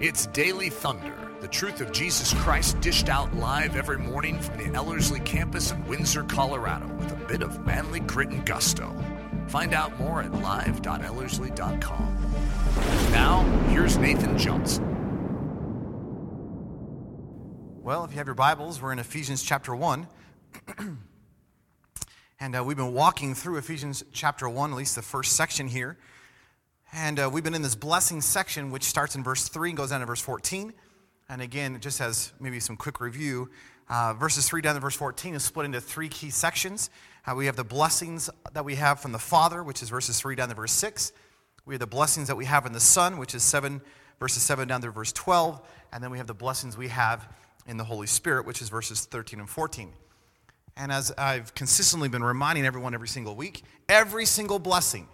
It's Daily Thunder, the truth of Jesus Christ dished out live every morning from the Ellerslie campus in Windsor, Colorado, with a bit of manly grit and gusto. Find out more at live.ellerslie.com. Now, here's Nathan Johnson. Well, if you have your Bibles, we're in Ephesians chapter 1. and uh, we've been walking through Ephesians chapter 1, at least the first section here. And uh, we've been in this blessing section, which starts in verse 3 and goes down to verse 14. And again, it just as maybe some quick review, uh, verses 3 down to verse 14 is split into three key sections. Uh, we have the blessings that we have from the Father, which is verses 3 down to verse 6. We have the blessings that we have in the Son, which is 7, verses 7 down to verse 12. And then we have the blessings we have in the Holy Spirit, which is verses 13 and 14. And as I've consistently been reminding everyone every single week, every single blessing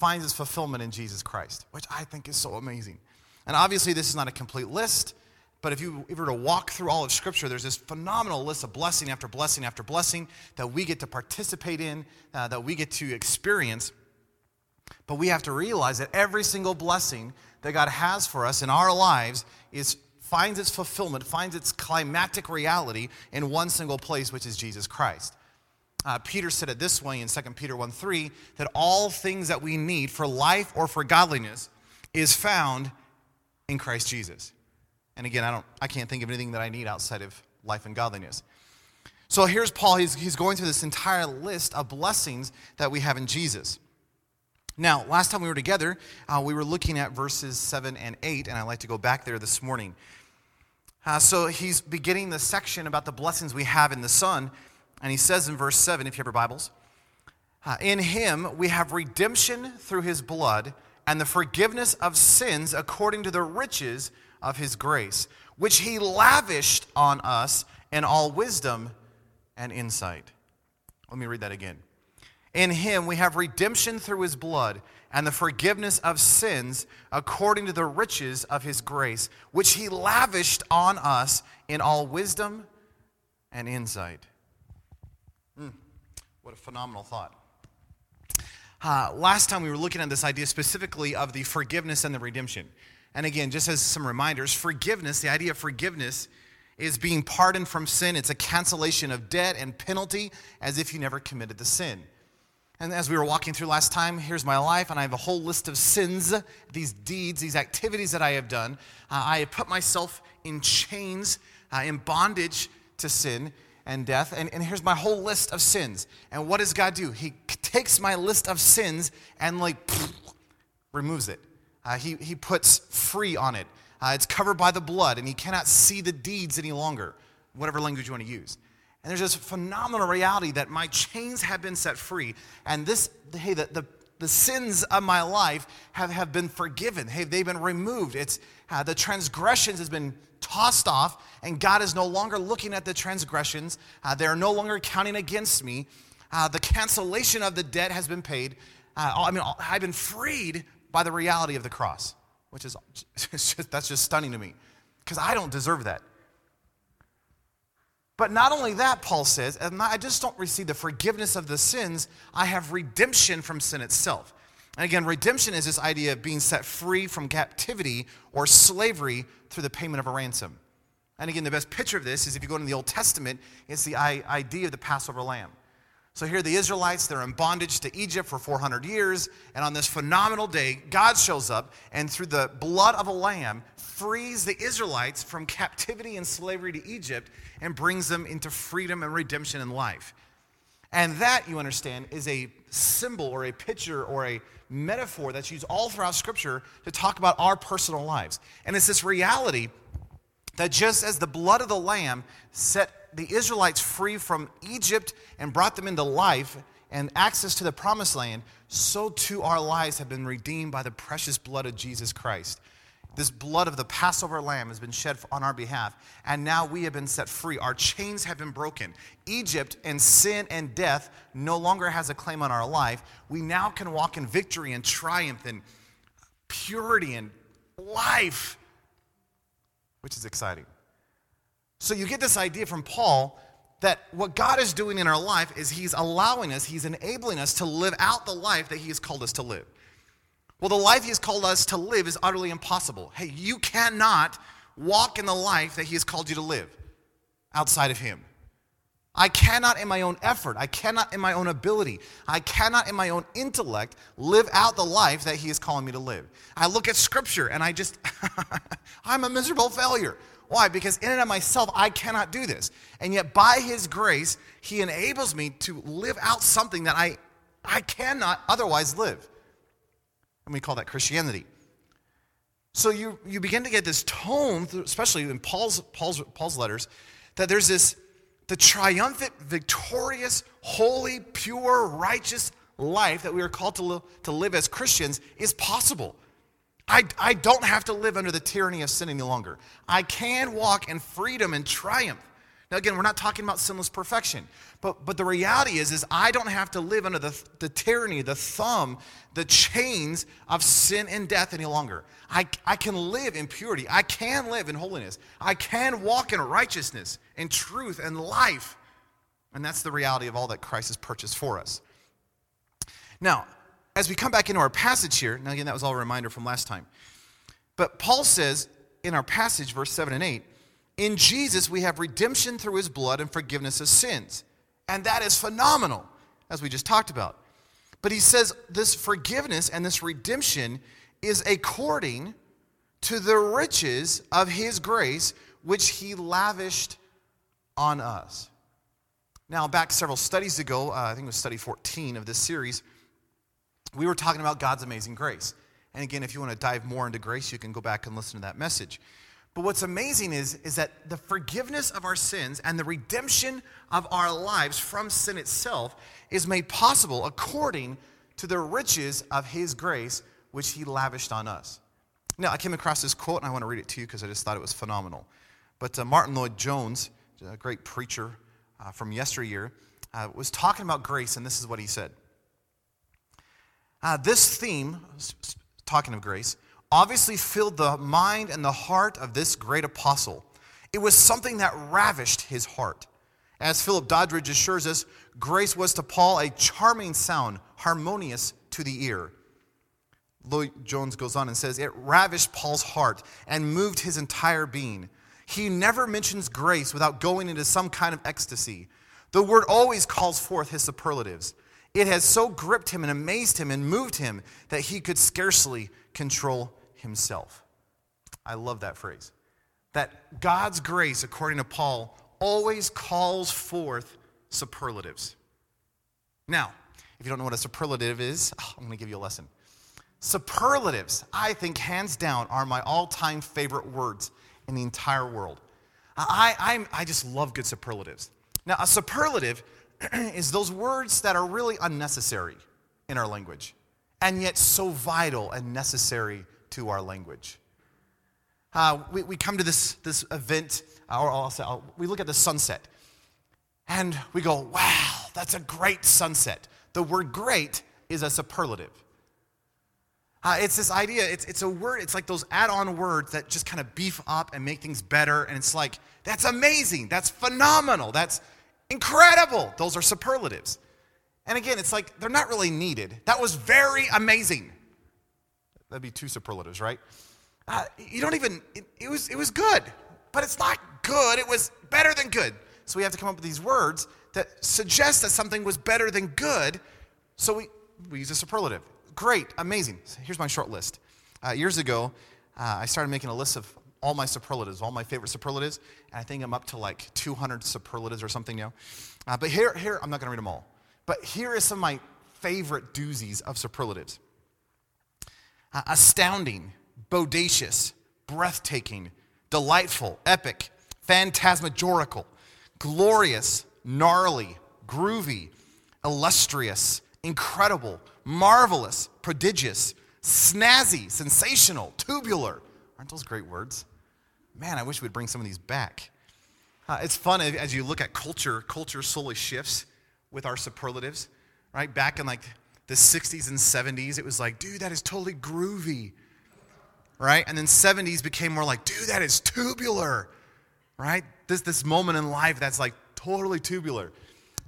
finds its fulfillment in Jesus Christ, which I think is so amazing. And obviously, this is not a complete list, but if you, if you were to walk through all of Scripture, there's this phenomenal list of blessing after blessing after blessing that we get to participate in, uh, that we get to experience. But we have to realize that every single blessing that God has for us in our lives is finds its fulfillment, finds its climatic reality in one single place, which is Jesus Christ. Uh, Peter said it this way in 2 Peter 1 3 that all things that we need for life or for godliness is found in Christ Jesus. And again, I, don't, I can't think of anything that I need outside of life and godliness. So here's Paul, he's, he's going through this entire list of blessings that we have in Jesus. Now, last time we were together, uh, we were looking at verses 7 and 8, and I'd like to go back there this morning. Uh, so he's beginning the section about the blessings we have in the Son, and he says in verse 7, if you have your Bibles, In him we have redemption through his blood and the forgiveness of sins according to the riches of his grace, which he lavished on us in all wisdom and insight. Let me read that again. In him we have redemption through his blood and the forgiveness of sins according to the riches of his grace, which he lavished on us in all wisdom and insight. What a phenomenal thought. Uh, last time we were looking at this idea specifically of the forgiveness and the redemption. And again, just as some reminders, forgiveness, the idea of forgiveness is being pardoned from sin. It's a cancellation of debt and penalty as if you never committed the sin. And as we were walking through last time, here's my life, and I have a whole list of sins, these deeds, these activities that I have done. Uh, I have put myself in chains, uh, in bondage to sin and death. And, and here's my whole list of sins. And what does God do? He takes my list of sins and, like, pfft, removes it. Uh, he, he puts free on it. Uh, it's covered by the blood, and he cannot see the deeds any longer, whatever language you want to use. And there's this phenomenal reality that my chains have been set free. And this, hey, the, the, the sins of my life have, have been forgiven. Hey, they've been removed. It's uh, the transgressions has been tossed off, and God is no longer looking at the transgressions. Uh, they are no longer counting against me. Uh, the cancellation of the debt has been paid. Uh, I mean, I've been freed by the reality of the cross, which is just, that's just stunning to me because I don't deserve that. But not only that, Paul says, I just don't receive the forgiveness of the sins, I have redemption from sin itself. And again, redemption is this idea of being set free from captivity or slavery through the payment of a ransom. And again, the best picture of this is if you go into the Old Testament, it's the idea of the Passover lamb. So here the Israelites, they're in bondage to Egypt for 400 years, and on this phenomenal day, God shows up and through the blood of a lamb frees the Israelites from captivity and slavery to Egypt and brings them into freedom and redemption and life. And that, you understand, is a symbol or a picture or a metaphor that's used all throughout Scripture to talk about our personal lives. And it's this reality that just as the blood of the Lamb set the Israelites free from Egypt and brought them into life and access to the promised land, so too our lives have been redeemed by the precious blood of Jesus Christ. This blood of the Passover lamb has been shed on our behalf, and now we have been set free. Our chains have been broken. Egypt and sin and death no longer has a claim on our life. We now can walk in victory and triumph and purity and life, which is exciting. So you get this idea from Paul that what God is doing in our life is He's allowing us, He's enabling us to live out the life that He has called us to live. Well, the life He has called us to live is utterly impossible. Hey, you cannot walk in the life that He has called you to live outside of Him. I cannot, in my own effort, I cannot, in my own ability, I cannot, in my own intellect, live out the life that He is calling me to live. I look at Scripture and I just, I'm a miserable failure. Why? Because in and of myself, I cannot do this. And yet, by His grace, He enables me to live out something that I, I cannot otherwise live. And we call that Christianity. So you, you begin to get this tone, especially in Paul's, Paul's, Paul's letters, that there's this the triumphant, victorious, holy, pure, righteous life that we are called to, live, to live as Christians is possible. I, I don't have to live under the tyranny of sin any longer. I can walk in freedom and triumph. Now, again, we're not talking about sinless perfection, but, but the reality is, is I don't have to live under the, the tyranny, the thumb, the chains of sin and death any longer. I, I can live in purity. I can live in holiness. I can walk in righteousness and truth and life. And that's the reality of all that Christ has purchased for us. Now, as we come back into our passage here, now again, that was all a reminder from last time. But Paul says in our passage, verse 7 and 8, in Jesus, we have redemption through his blood and forgiveness of sins. And that is phenomenal, as we just talked about. But he says this forgiveness and this redemption is according to the riches of his grace, which he lavished on us. Now, back several studies ago, uh, I think it was study 14 of this series, we were talking about God's amazing grace. And again, if you want to dive more into grace, you can go back and listen to that message. But what's amazing is, is that the forgiveness of our sins and the redemption of our lives from sin itself is made possible according to the riches of His grace, which He lavished on us. Now, I came across this quote, and I want to read it to you because I just thought it was phenomenal. But uh, Martyn Lloyd-Jones, a great preacher uh, from yesteryear, uh, was talking about grace, and this is what he said. Uh, this theme, talking of grace, obviously filled the mind and the heart of this great apostle. It was something that ravished his heart. As Philip Doddridge assures us, grace was to Paul a charming sound, harmonious to the ear. Lloyd-Jones goes on and says, It ravished Paul's heart and moved his entire being. He never mentions grace without going into some kind of ecstasy. The word always calls forth his superlatives. It has so gripped him and amazed him and moved him that he could scarcely control himself. I love that phrase. That God's grace, according to Paul, always calls forth superlatives. Now, if you don't know what a superlative is, I'm going to give you a lesson. Superlatives, I think, hands down, are my all time favorite words in the entire world. I, I, I just love good superlatives. Now, a superlative is those words that are really unnecessary in our language and yet so vital and necessary to our language. Uh, we, we come to this, this event, uh, or I'll say, I'll, we look at the sunset, and we go, wow, that's a great sunset. The word great is a superlative. Uh, it's this idea, it's, it's a word, it's like those add on words that just kind of beef up and make things better. And it's like, that's amazing, that's phenomenal, that's incredible. Those are superlatives. And again, it's like they're not really needed. That was very amazing. That'd be two superlatives, right? Uh, you don't even, it, it, was, it was good, but it's not good. It was better than good. So we have to come up with these words that suggest that something was better than good. So we, we use a superlative. Great, amazing. Here's my short list. Uh, years ago, uh, I started making a list of all my superlatives, all my favorite superlatives, and I think I'm up to like 200 superlatives or something now. Uh, but here, here, I'm not going to read them all. But here is some of my favorite doozies of superlatives astounding, bodacious, breathtaking, delightful, epic, phantasmagorical, glorious, gnarly, groovy, illustrious, incredible, marvelous, prodigious, snazzy, sensational, tubular. Aren't those great words? Man, I wish we'd bring some of these back. Uh, it's fun as you look at culture, culture slowly shifts with our superlatives, right? Back in like the 60s and 70s, it was like, dude, that is totally groovy, right? And then 70s became more like, dude, that is tubular, right? This, this moment in life that's like totally tubular.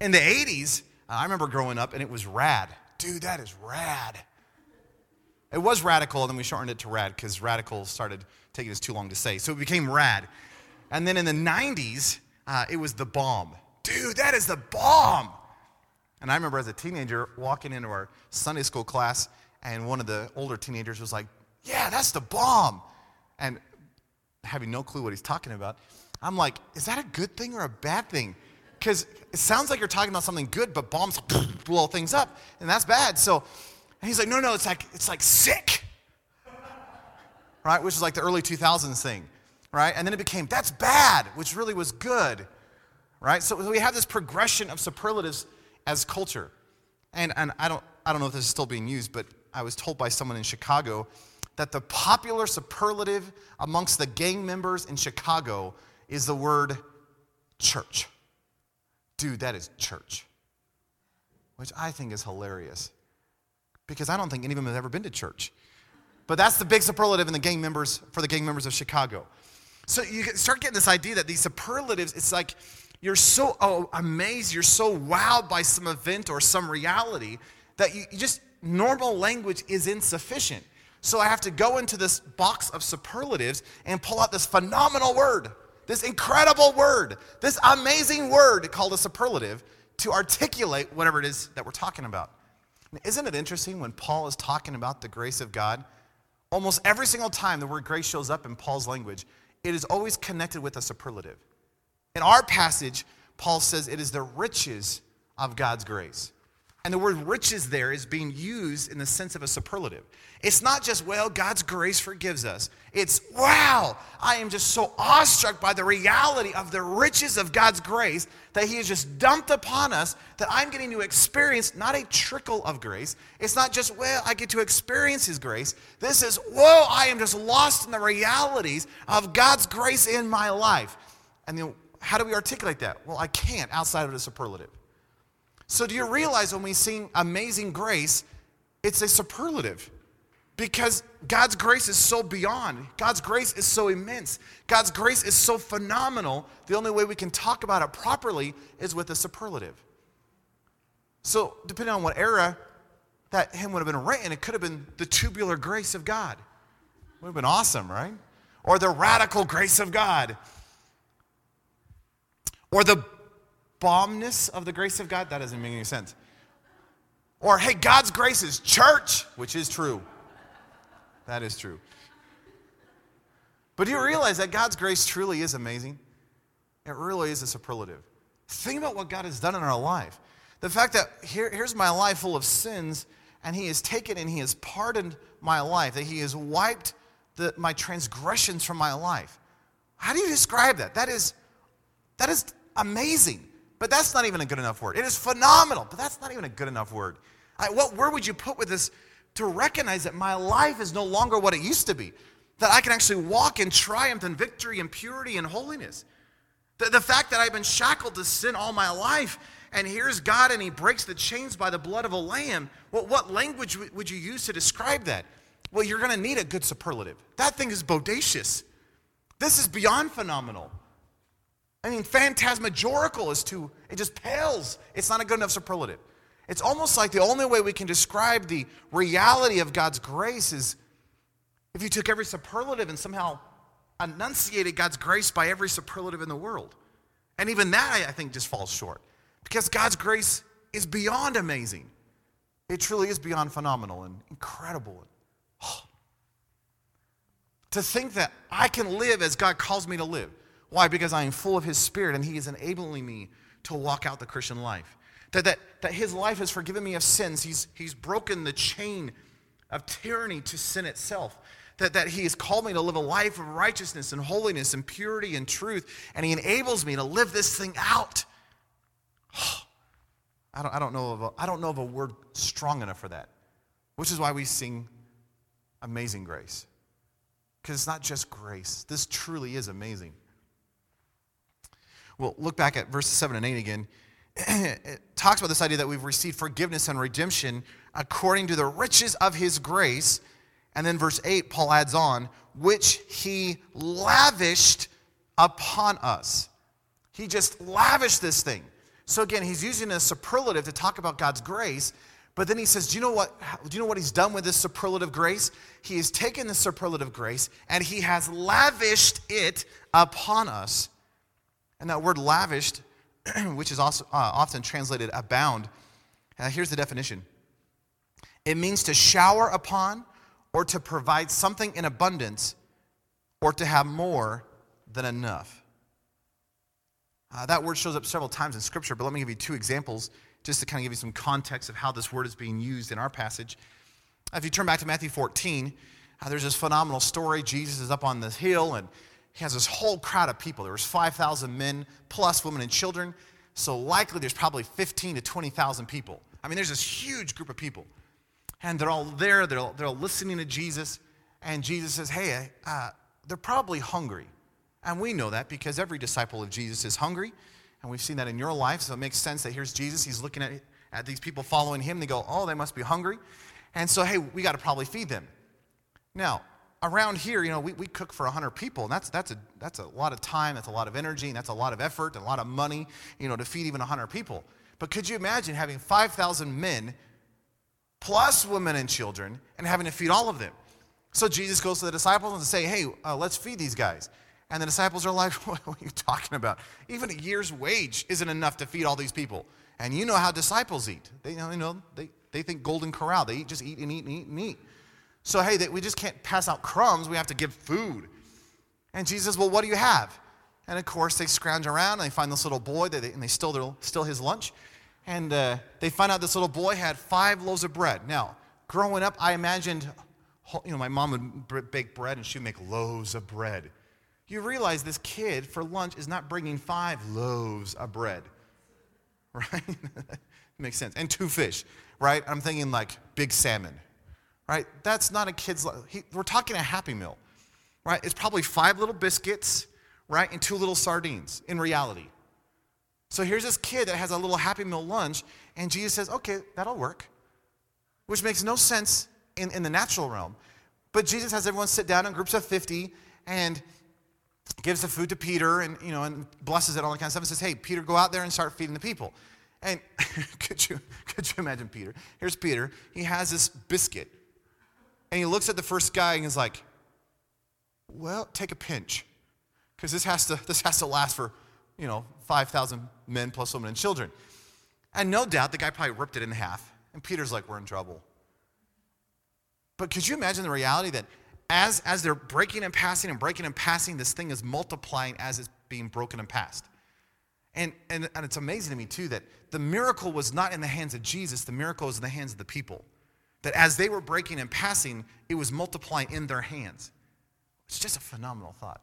In the 80s, I remember growing up and it was rad. Dude, that is rad. It was radical, and then we shortened it to rad because radical started taking us too long to say. So it became rad. And then in the 90s, uh, it was the bomb. Dude, that is the bomb. And I remember as a teenager walking into our Sunday school class, and one of the older teenagers was like, Yeah, that's the bomb. And having no clue what he's talking about, I'm like, Is that a good thing or a bad thing? Because it sounds like you're talking about something good, but bombs blow things up, and that's bad. So and he's like, No, no, it's like, it's like sick. Right? Which is like the early 2000s thing. Right? And then it became, That's bad, which really was good. Right? So we have this progression of superlatives as culture. And, and I, don't, I don't know if this is still being used, but I was told by someone in Chicago that the popular superlative amongst the gang members in Chicago is the word church. Dude, that is church. Which I think is hilarious because I don't think any of them have ever been to church. But that's the big superlative in the gang members for the gang members of Chicago. So you start getting this idea that these superlatives, it's like you're so oh, amazed, you're so wowed by some event or some reality that you, you just, normal language is insufficient. So I have to go into this box of superlatives and pull out this phenomenal word, this incredible word, this amazing word called a superlative to articulate whatever it is that we're talking about. Isn't it interesting when Paul is talking about the grace of God? Almost every single time the word grace shows up in Paul's language, it is always connected with a superlative. In our passage, Paul says it is the riches of God's grace. And the word riches there is being used in the sense of a superlative. It's not just, well, God's grace forgives us. It's, wow, I am just so awestruck by the reality of the riches of God's grace that He has just dumped upon us that I'm getting to experience not a trickle of grace. It's not just, well, I get to experience His grace. This is, whoa, I am just lost in the realities of God's grace in my life. And then how do we articulate that? Well, I can't outside of the superlative. So, do you realize when we sing Amazing Grace, it's a superlative? Because God's grace is so beyond. God's grace is so immense. God's grace is so phenomenal. The only way we can talk about it properly is with a superlative. So, depending on what era that hymn would have been written, it could have been the tubular grace of God. It Would have been awesome, right? Or the radical grace of God or the bombness of the grace of God, that doesn't make any sense. Or, hey, God's grace is church, which is true. That is true. But do you realize that God's grace truly is amazing? It really is a superlative. Think about what God has done in our life. The fact that here, here's my life full of sins, and He has taken and He has pardoned my life, that He has wiped the, my transgressions from my life. How do you describe that? That is, that is amazing. But that's not even a good enough word. It is phenomenal, but that's not even a good enough word. I, what word would you put with this to recognize that my life is no longer what it used to be? That I can actually walk in triumph and victory and purity and holiness. The, the fact that I've been shackled to sin all my life, and here's God and He breaks the chains by the blood of a lamb. Well, what language would you use to describe that? Well, you're going to need a good superlative. That thing is bodacious. This is beyond phenomenal. I mean, phantasmagorical is too, it just pales. It's not a good enough superlative. It's almost like the only way we can describe the reality of God's grace is if you took every superlative and somehow enunciated God's grace by every superlative in the world. And even that, I think, just falls short. Because God's grace is beyond amazing. It truly is beyond phenomenal and incredible. Oh. To think that I can live as God calls me to live why? Because I am full of His Spirit and He is enabling me to walk out the Christian life. That, that, that His life has forgiven me of sins. He's, he's broken the chain of tyranny to sin itself. That, that He has called me to live a life of righteousness and holiness and purity and truth. And He enables me to live this thing out. I don't, I, don't know of a, I don't know of a word strong enough for that, which is why we sing Amazing Grace. Because it's not just grace, this truly is amazing. Well, look back at verses 7 and 8 again. it talks about this idea that we've received forgiveness and redemption according to the riches of his grace. And then verse 8, Paul adds on, which he lavished upon us. He just lavished this thing. So again, he's using a superlative to talk about God's grace, But then he says, Do you know what, do you know what he's done with this superlative grace? He has taken the superlative grace and he has lavished it upon us. And that word lavished, which is also uh, often translated abound, uh, here's the definition it means to shower upon or to provide something in abundance or to have more than enough. Uh, that word shows up several times in Scripture, but let me give you two examples just to kind of give you some context of how this word is being used in our passage. If you turn back to Matthew 14, uh, there's this phenomenal story. Jesus is up on this hill and he has this whole crowd of people. There was 5,000 men plus women and children. So likely there's probably 15 to 20,000 people. I mean, there's this huge group of people. And they're all there, they're all, they're all listening to Jesus. And Jesus says, Hey, uh, they're probably hungry. And we know that because every disciple of Jesus is hungry. And we've seen that in your life. So it makes sense that here's Jesus. He's looking at, at these people following him. They go, Oh, they must be hungry. And so, hey, we got to probably feed them. Now, around here, you know, we, we cook for 100 people, and that's, that's, a, that's a lot of time, that's a lot of energy, and that's a lot of effort, and a lot of money, you know, to feed even 100 people. But could you imagine having 5,000 men plus women and children and having to feed all of them? So Jesus goes to the disciples and say, hey, uh, let's feed these guys. And the disciples are like, what are you talking about? Even a year's wage isn't enough to feed all these people. And you know how disciples eat. They, you know, they, they think golden corral. They eat, just eat and eat and eat and eat. So, hey, we just can't pass out crumbs. We have to give food. And Jesus well, what do you have? And of course, they scrounge around and they find this little boy and they steal, their, steal his lunch. And uh, they find out this little boy had five loaves of bread. Now, growing up, I imagined, you know, my mom would bake bread and she would make loaves of bread. You realize this kid for lunch is not bringing five loaves of bread, right? Makes sense. And two fish, right? I'm thinking like big salmon, right? That's not a kid's, he, we're talking a happy meal, right? It's probably five little biscuits, right? And two little sardines in reality. So here's this kid that has a little Happy Meal lunch, and Jesus says, okay, that'll work, which makes no sense in, in the natural realm. But Jesus has everyone sit down in groups of 50 and gives the food to Peter and, you know, and blesses it, all that kind of stuff, and says, hey, Peter, go out there and start feeding the people. And could, you, could you imagine Peter? Here's Peter. He has this biscuit. And he looks at the first guy and he's like, well, take a pinch. Because this, has to, this has to last for you know, 5,000 men plus women and children. And no doubt the guy probably ripped it in half. And Peter's like, we're in trouble. But could you imagine the reality that as, as they're breaking and passing and breaking and passing, this thing is multiplying as it's being broken and passed? And, and, and it's amazing to me, too, that the miracle was not in the hands of Jesus, the miracle was in the hands of the people. That as they were breaking and passing, it was multiplying in their hands. It's just a phenomenal thought.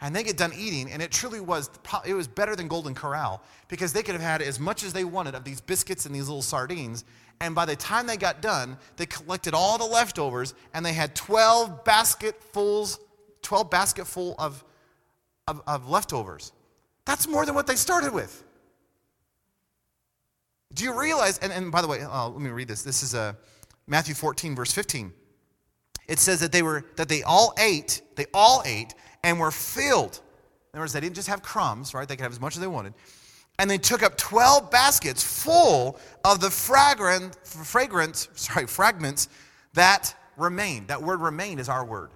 And they get done eating, and it truly was, it was better than Golden Corral because they could have had as much as they wanted of these biscuits and these little sardines. And by the time they got done, they collected all the leftovers, and they had 12 basketfuls, 12 basketful of, of, of leftovers. That's more than what they started with. Do you realize? And, and by the way, uh, let me read this. This is uh, Matthew 14, verse 15. It says that they were that they all ate, they all ate, and were filled. In other words, they didn't just have crumbs, right? They could have as much as they wanted. And they took up 12 baskets full of the fragrant, fragrant, sorry, fragments that remained. That word remained is our word.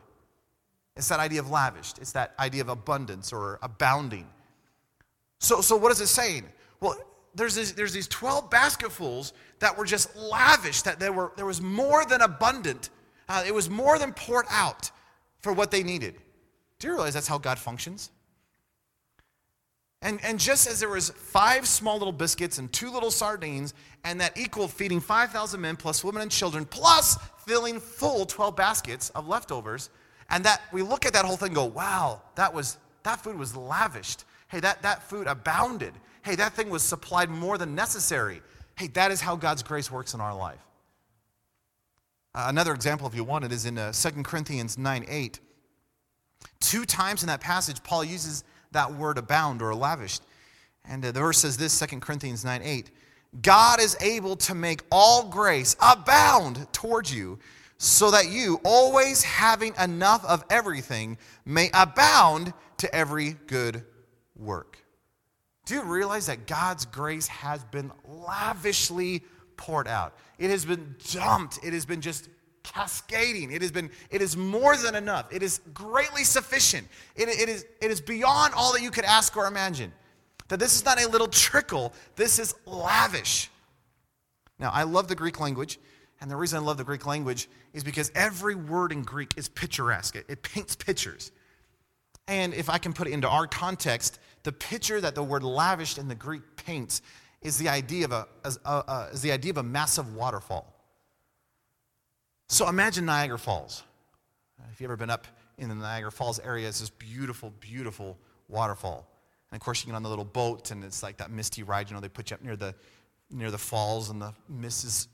It's that idea of lavished. It's that idea of abundance or abounding. So, so what is it saying? Well, there's, this, there's these 12 basketfuls that were just lavish, that there, were, there was more than abundant. Uh, it was more than poured out for what they needed. Do you realize that's how God functions? And, and just as there was five small little biscuits and two little sardines, and that equaled feeding 5,000 men plus women and children, plus filling full 12 baskets of leftovers, and that we look at that whole thing go, wow, that was that food was lavished. Hey, that, that food abounded. Hey, that thing was supplied more than necessary. Hey, that is how God's grace works in our life. Uh, another example, if you want it, is in uh, 2 Corinthians 9 8. Two times in that passage, Paul uses that word abound or lavished. And uh, the verse says this 2 Corinthians 9 8. God is able to make all grace abound towards you, so that you, always having enough of everything, may abound to every good work. Do you realize that God's grace has been lavishly poured out. It has been dumped. It has been just cascading. It has been, it is more than enough. It is greatly sufficient. It, it, is, it is beyond all that you could ask or imagine. That this is not a little trickle, this is lavish. Now, I love the Greek language, and the reason I love the Greek language is because every word in Greek is picturesque, it, it paints pictures. And if I can put it into our context, the picture that the word lavished in the Greek paints is the idea of a, is the idea of a massive waterfall. So imagine Niagara Falls. If you've ever been up in the Niagara Falls area, it's this beautiful, beautiful waterfall. And of course, you get on the little boat, and it's like that misty ride. You know, they put you up near the near the falls, and the mist is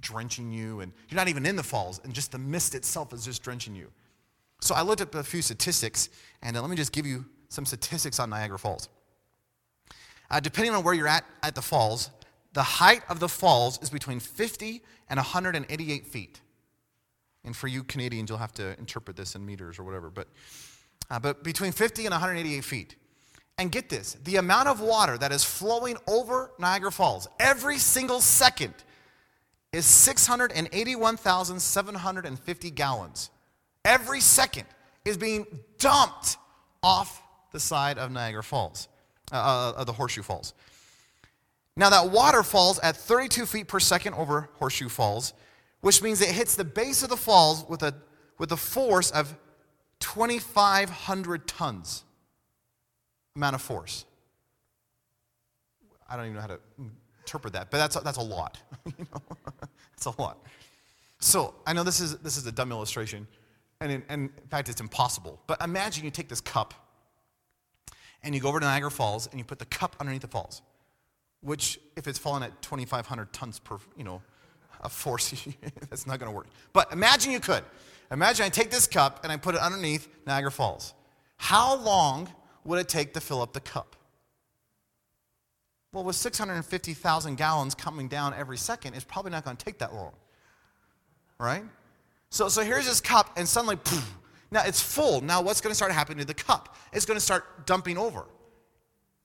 drenching you, and you're not even in the falls, and just the mist itself is just drenching you. So I looked up a few statistics, and uh, let me just give you some statistics on Niagara Falls. Uh, depending on where you're at at the falls, the height of the falls is between 50 and 188 feet. And for you Canadians, you'll have to interpret this in meters or whatever, but, uh, but between 50 and 188 feet. And get this the amount of water that is flowing over Niagara Falls every single second is 681,750 gallons. Every second is being dumped off the side of Niagara Falls, uh, uh, of the Horseshoe Falls. Now, that water falls at 32 feet per second over Horseshoe Falls, which means it hits the base of the falls with a, with a force of 2,500 tons amount of force. I don't even know how to interpret that, but that's a, that's a lot. It's a lot. So I know this is, this is a dumb illustration, and in, and in fact, it's impossible. But imagine you take this cup and you go over to Niagara Falls and you put the cup underneath the falls, which, if it's falling at 2,500 tons per, you know, a force, that's not going to work. But imagine you could. Imagine I take this cup and I put it underneath Niagara Falls. How long would it take to fill up the cup? Well, with 650,000 gallons coming down every second, it's probably not going to take that long. Right? So, so here's this cup, and suddenly, poof, now it's full. Now, what's going to start happening to the cup? It's going to start dumping over.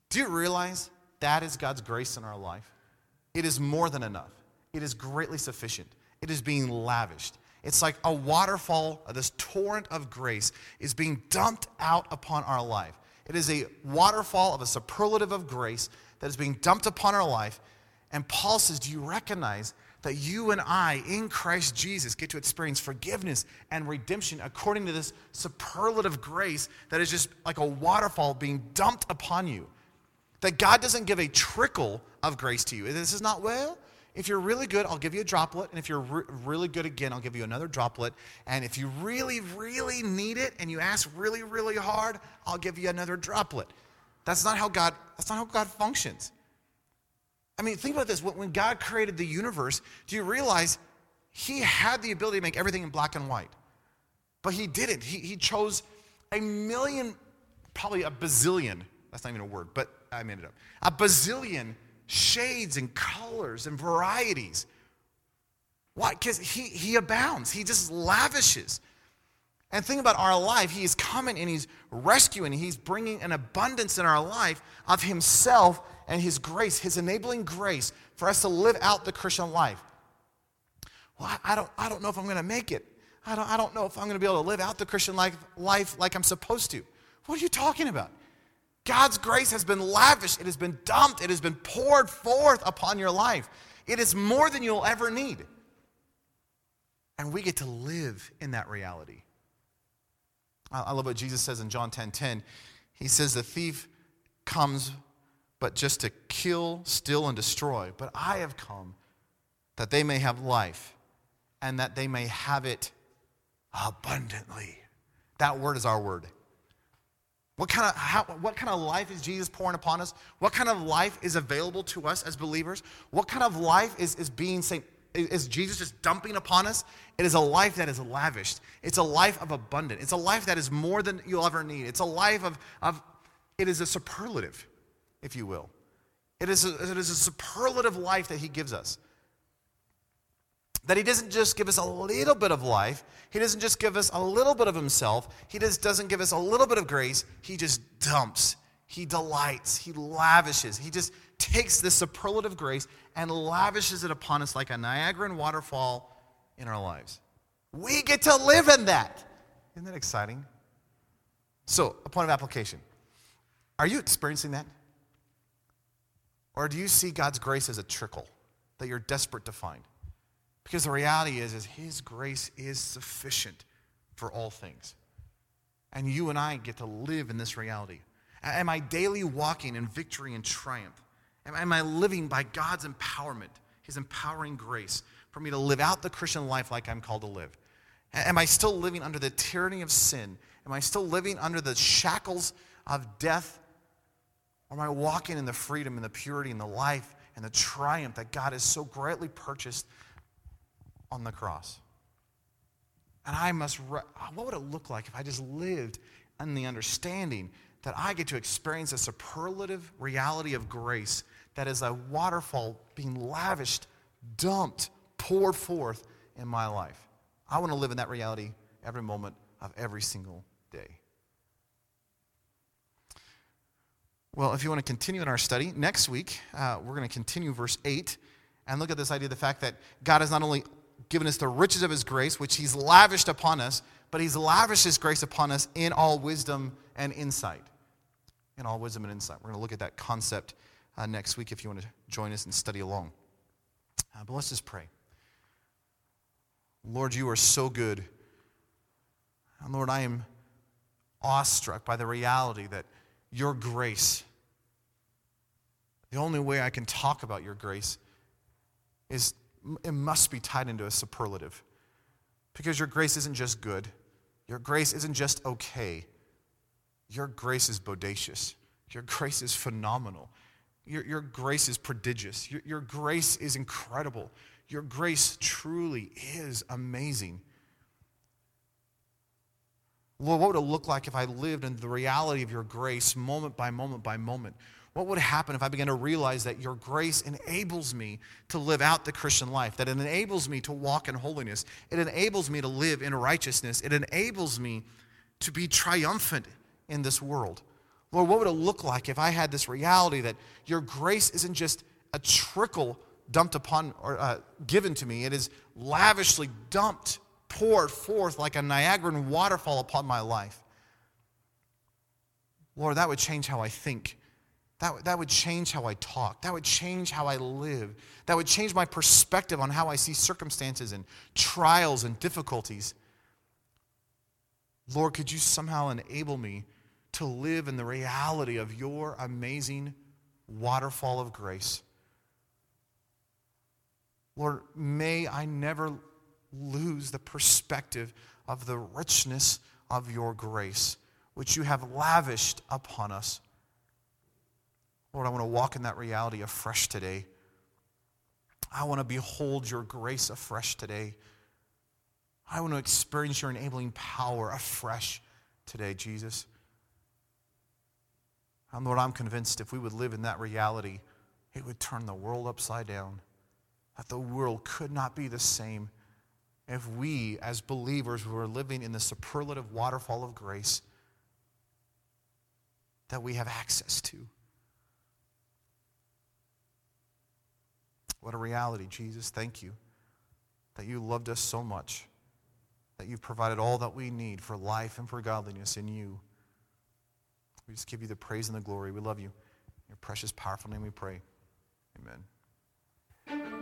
Do you realize that is God's grace in our life? It is more than enough, it is greatly sufficient, it is being lavished. It's like a waterfall, uh, this torrent of grace is being dumped out upon our life. It is a waterfall of a superlative of grace that is being dumped upon our life. And Paul says, Do you recognize that you and I, in Christ Jesus, get to experience forgiveness and redemption according to this superlative grace that is just like a waterfall being dumped upon you? That God doesn't give a trickle of grace to you. This is not, well, if you're really good, I'll give you a droplet. And if you're re- really good again, I'll give you another droplet. And if you really, really need it and you ask really, really hard, I'll give you another droplet. That's not how God, that's not how God functions. I mean, think about this. When God created the universe, do you realize he had the ability to make everything in black and white? But he didn't. He, he chose a million, probably a bazillion, that's not even a word, but I made it up. A bazillion shades and colors and varieties. Why? Because he, he abounds, he just lavishes. And think about our life. He's coming and he's rescuing, he's bringing an abundance in our life of himself and his grace, his enabling grace for us to live out the Christian life. Well, I, don't, I don't know if I'm going to make it. I don't, I don't know if I'm going to be able to live out the Christian life, life like I'm supposed to. What are you talking about? God's grace has been lavished, it has been dumped, it has been poured forth upon your life. It is more than you'll ever need. And we get to live in that reality. I love what Jesus says in John 10 10. He says, The thief comes but just to kill, steal, and destroy. But I have come that they may have life and that they may have it abundantly. That word is our word. What kind, of, how, what kind of life is Jesus pouring upon us? What kind of life is available to us as believers? What kind of life is, is being saying, is Jesus just dumping upon us? It is a life that is lavished. It's a life of abundance. It's a life that is more than you'll ever need. It's a life of, of it is a superlative, if you will. It is a, it is a superlative life that he gives us. That he doesn't just give us a little bit of life, he doesn't just give us a little bit of himself, he just doesn't give us a little bit of grace, he just dumps, he delights, he lavishes, he just takes this superlative grace and lavishes it upon us like a Niagara waterfall in our lives. We get to live in that. Isn't that exciting? So, a point of application. Are you experiencing that? Or do you see God's grace as a trickle that you're desperate to find? Because the reality is, is His grace is sufficient for all things. And you and I get to live in this reality. Am I daily walking in victory and triumph? Am I living by God's empowerment, His empowering grace for me to live out the Christian life like I'm called to live? Am I still living under the tyranny of sin? Am I still living under the shackles of death? Or am I walking in the freedom and the purity and the life and the triumph that God has so greatly purchased on the cross? And I must, re- what would it look like if I just lived in the understanding that I get to experience a superlative reality of grace that is a waterfall being lavished, dumped, poured forth in my life? I want to live in that reality every moment of every single day. Well, if you want to continue in our study, next week uh, we're going to continue verse 8 and look at this idea the fact that God has not only given us the riches of his grace, which he's lavished upon us, but he's lavished his grace upon us in all wisdom and insight. In all wisdom and insight. We're going to look at that concept uh, next week if you want to join us and study along. Uh, but let's just pray. Lord, you are so good. And Lord, I am awestruck by the reality that your grace, the only way I can talk about your grace is it must be tied into a superlative. Because your grace isn't just good, your grace isn't just okay. Your grace is bodacious. Your grace is phenomenal. Your, your grace is prodigious. Your, your grace is incredible. Your grace truly is amazing. Lord, what would it look like if I lived in the reality of your grace moment by moment by moment? What would happen if I began to realize that your grace enables me to live out the Christian life, that it enables me to walk in holiness, it enables me to live in righteousness, it enables me to be triumphant in this world? Lord, what would it look like if I had this reality that your grace isn't just a trickle dumped upon or uh, given to me, it is lavishly dumped poured forth like a Niagara waterfall upon my life. Lord, that would change how I think. That, that would change how I talk. That would change how I live. That would change my perspective on how I see circumstances and trials and difficulties. Lord, could you somehow enable me to live in the reality of your amazing waterfall of grace? Lord, may I never lose the perspective of the richness of your grace, which you have lavished upon us. Lord, I want to walk in that reality afresh today. I want to behold your grace afresh today. I want to experience your enabling power afresh today, Jesus. And Lord, I'm convinced if we would live in that reality, it would turn the world upside down. That the world could not be the same if we, as believers, were living in the superlative waterfall of grace that we have access to. What a reality, Jesus. Thank you that you loved us so much, that you've provided all that we need for life and for godliness in you. We just give you the praise and the glory. We love you. In your precious, powerful name we pray. Amen.